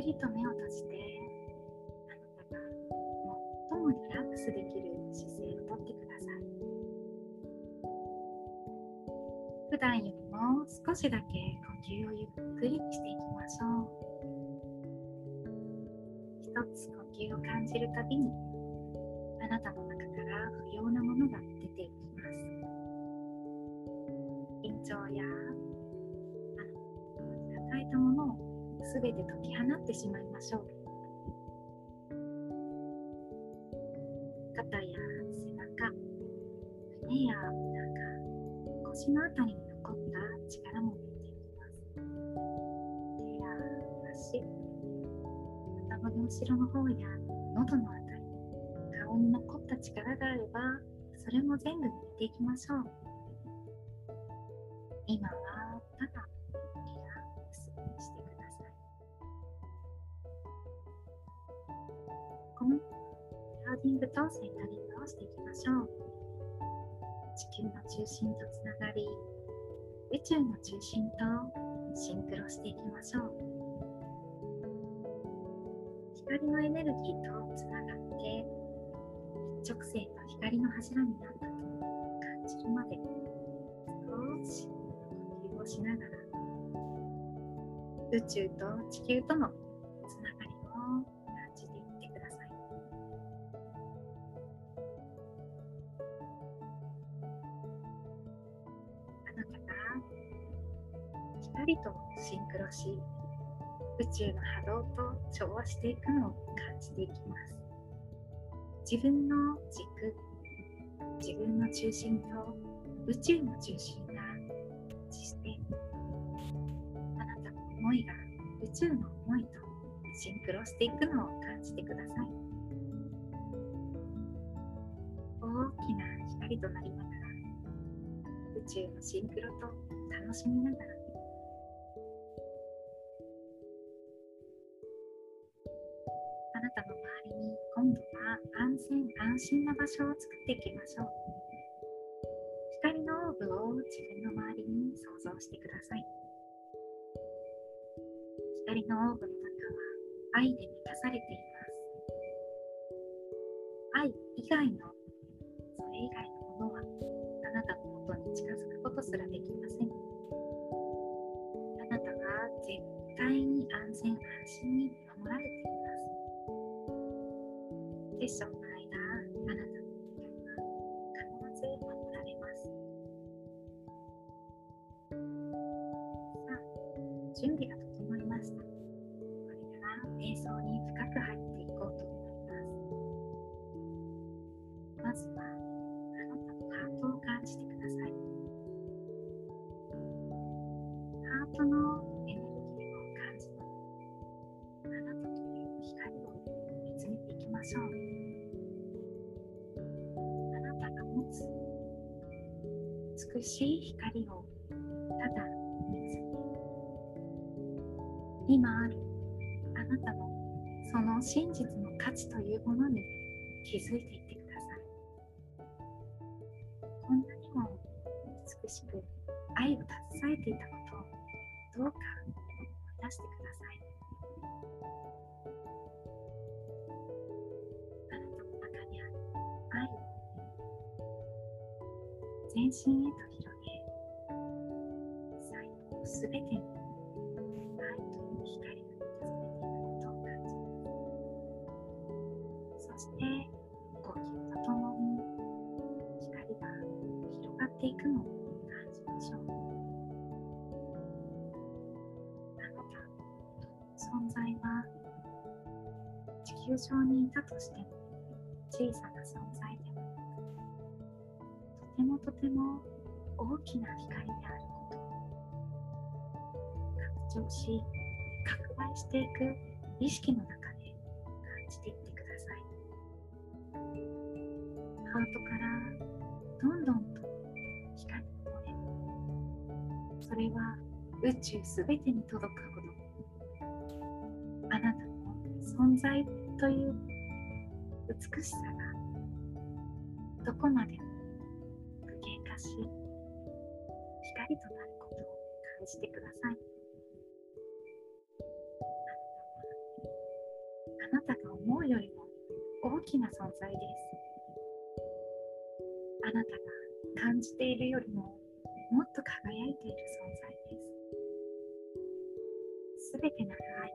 くりと目を閉じてあなたが最もリラックスできる姿勢をとってください。普段よりも少しだけ呼吸をゆっくりしていきましょう。一つ呼吸を感じるたびにあなたの中から不要なものが出ていきます。緊張やのをすべて解き放ってしまいましょう。肩や背中胸やお腹腰のあたりに残った力も抜いていきます。手や足頭の後ろの方や喉のあたり顔に残った力があればそれも全部抜いていきましょう。今グラウディングとセンタリングをしていきましょう。地球の中心とつながり宇宙の中心とシンクロしていきましょう。光のエネルギーとつながって一直線の光の柱になったと感じるまで少し呼吸をしながら宇宙と地球とのし宇宙の波動と調和していくのを感じていきます。自分の軸自分の中心と宇宙の中心が一致してあなたの思いが宇宙の思いとシンクロしていくのを感じてください。大きな光となりながら宇宙のシンクロと楽しみながら安全安心な場所を作っていきましょう。光のオーブを自分の周りに想像してください。光のオーブの中は愛で満たされています。愛以外のそれ以外のものはあなたの元に近づくことすらできません。あなたが絶対に安全安心に守られています。セッシ準備が整いました。これから瞑想に深く入っていこうと思います。まずはあなたのハートを感じてください。ハートのエネルギーを感じながらあなたという光を見つめていきましょう。あなたが持つ美しい光をただ今ある。あなたのその真実の価値というものに気づいていってください。こんなにも美しく愛を携えていたことをどうか出してください。あなたの中にある愛を全身へと広げ細胞すべてに上にいたとしても小さな存在でもとてもとても大きな光であることを拡張し拡大していく意識の中で感じていってください。ハートからどんどんと光が漏れそれは宇宙すべてに届くほどあなたの存在という美しさがどこまでも具現化し光となることを感じてください。あなたが思うよりも大きな存在です。あなたが感じているよりももっと輝いている存在です。すべての愛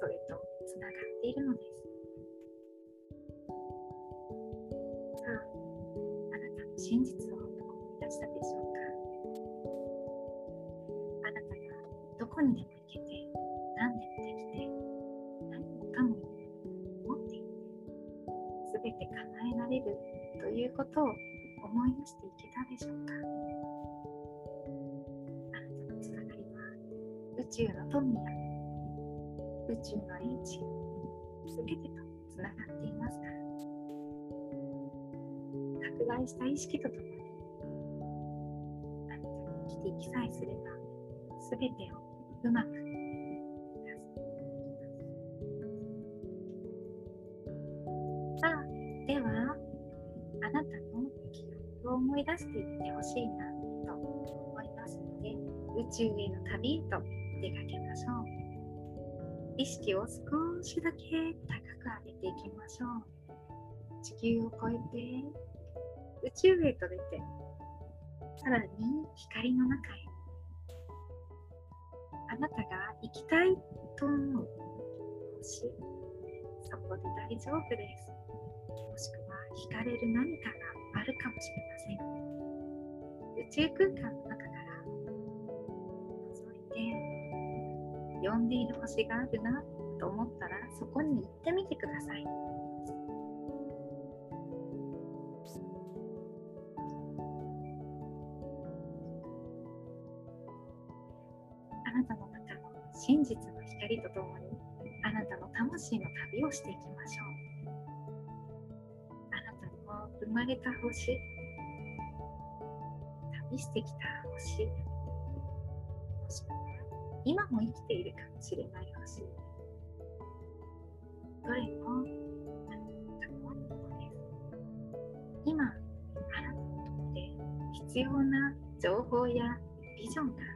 それとつながっているのです。真実を思い。出したでしょうかあなたがどこにでも行けて何でもできて何もかも持っていてすべて叶えられるということを思い出していけたでしょうか。あなたのつながりは宇宙の富や宇宙の英知すべてとつながっていますか。ら拡大した意識とともにあなたが生きていきさえすればすべてをうまくさあではあなたの記憶を思い出していってほしいなと思いますので宇宙への旅へと出かけましょう。意識を少しだけ高く上げていきましょう。地球を越えて宇宙へと出てさらに光の中へ。あなたが行きたいと思う星。そこで大丈夫です。もしくは惹かれる何かがあるかもしれません。宇宙空間の中から覗いて呼んでいる星があるなと思ったらそこに行ってみてください。真実の光とともにあなたの魂の旅をしていきましょう。あなたの生まれた星。旅してきた星。もしくは今も生きているかもしれない星。どれもあなたのものです。今あなたにとって必要な情報やビジョンが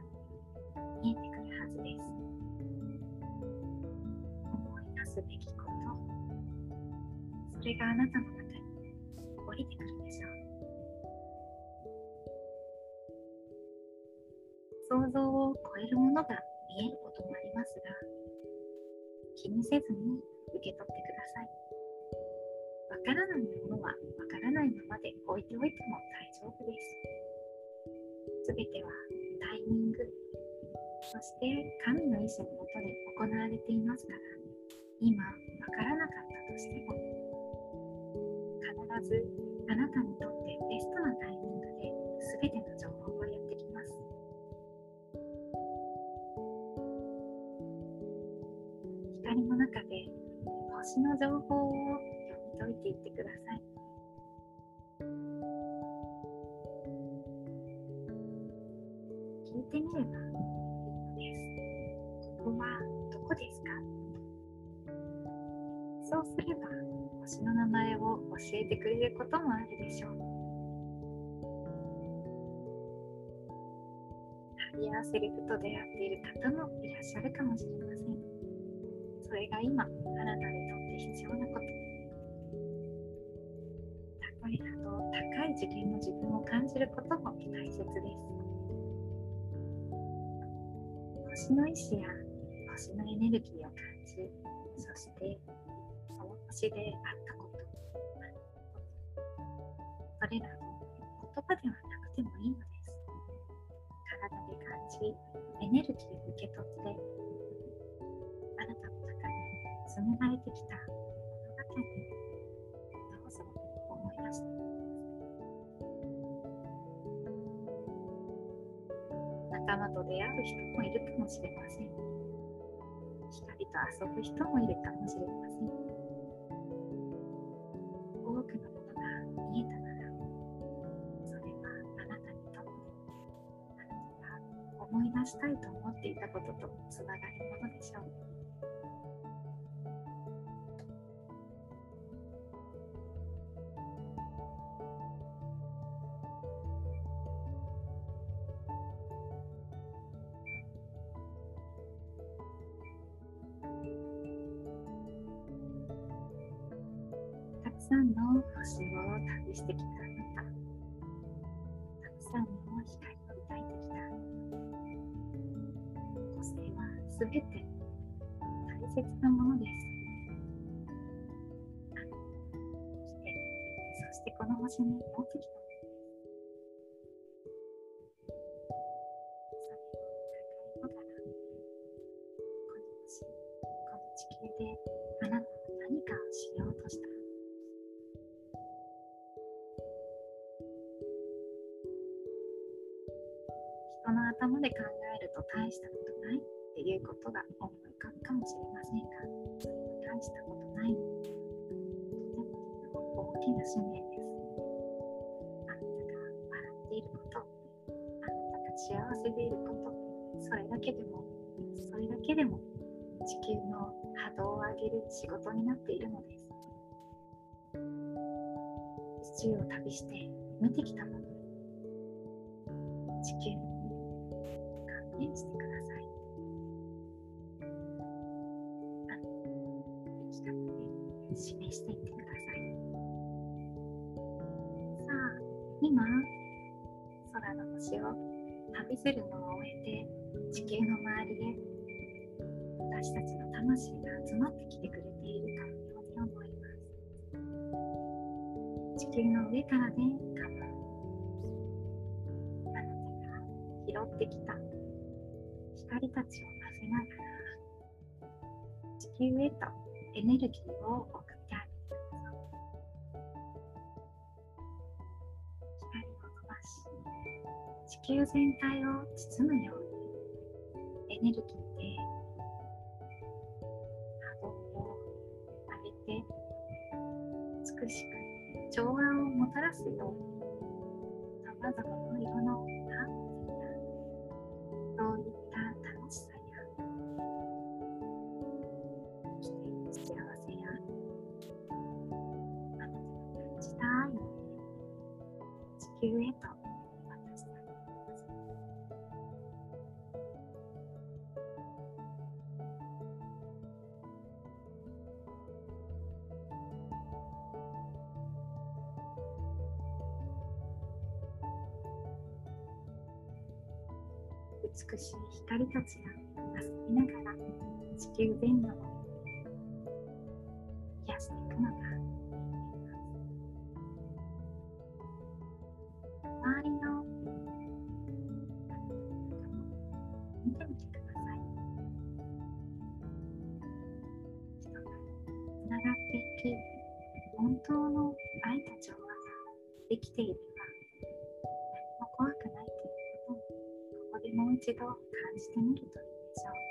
すべきこと。それがあなたの中に降りてくるでしょう。想像を超えるものが見えることもありますが気にせずに受け取ってください。わからないものはわからないままで置いておいても大丈夫です。すべてはタイミングそして神の意志のもとに行われていますから今わからなかったとしても必ずあなたにとってベストなタイミングで全ての情報がやってきます。光の中で星の情報を読み解いていってください。聞いてみればそうすれば星の名前を教えてくれることもあるでしょう。旅やセリフと出会っている方もいらっしゃるかもしれません。それが今あなたにとって必要なこと。たとえあの高い次元の自分を感じることも大切です。星の意志や星のエネルギーを感じそして星であったこと。それらの言葉ではなくてもいいのです。体で感じエネルギーを受け取ってあなたの中に紡がれてきた物語にどうぞ思い出して。仲間と出会う人もいるかもしれません光と遊ぶ人もいるかもしれません。出したいと思っていたこととつながるものでしょう。くさんの星を旅してきたあなたたくさんの光を抱いてきたすべて大切なものです。そしてそしてこの星に持ってきた人の頭で考えると大したことないっていうことが思い浮かぶかもしれませんがそれは大したことない。とても大きな使命ですあなたが笑っていることあなたが幸せでいることそれだけでもそれだけでも地球の波動を上げる仕事になっているのです。宇宙を旅して見てきたもの。地球に現してください。示していってください。さあ、今、空の星を旅するのを終えて、地球の周りへ私たちの魂が集まってきてくれているかのように思います。地球の上からで構う。あなたが拾ってきた光たちを混ぜながら地球へとエネルギーを送ってあげてください光を伸ばし地球全体を包むようにエネルギーで波動を上げて美しく調和をもたらすようにさまざまな色の美しい光たちが遊びながら地球全土を癒していくのが周りの見てみてください人がつながっていき本当の愛と調和ができているもう一度感じてみると。いいでしょう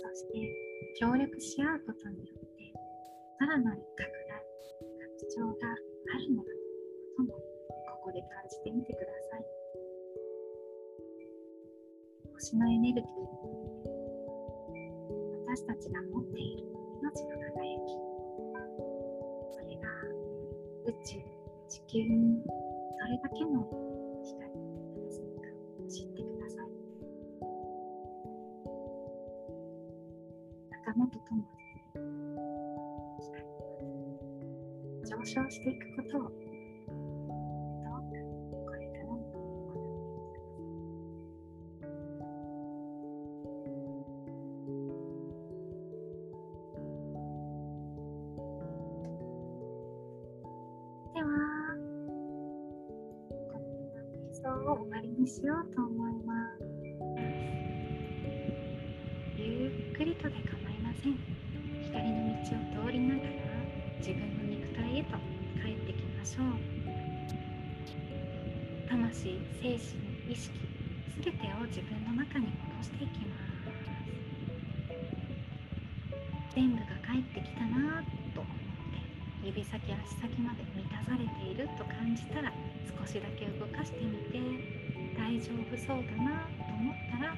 そして協力し合うことによってさらなる拡大拡張があるのだということもここで感じてみてください。星のエネルギー私たちが持っている命の輝きそれが宇宙地球にどれだけのしていくことをでは、この瞑想を終わりにしようと思いますゆっくりとで構いません。光の道を通りながら自分の肉体へとしょう。魂精神意識すべてを自分の中に戻していきます。全部が帰ってきたなと思って指先足先まで満たされていると感じたら少しだけ動かしてみて大丈夫そうだなと思ったら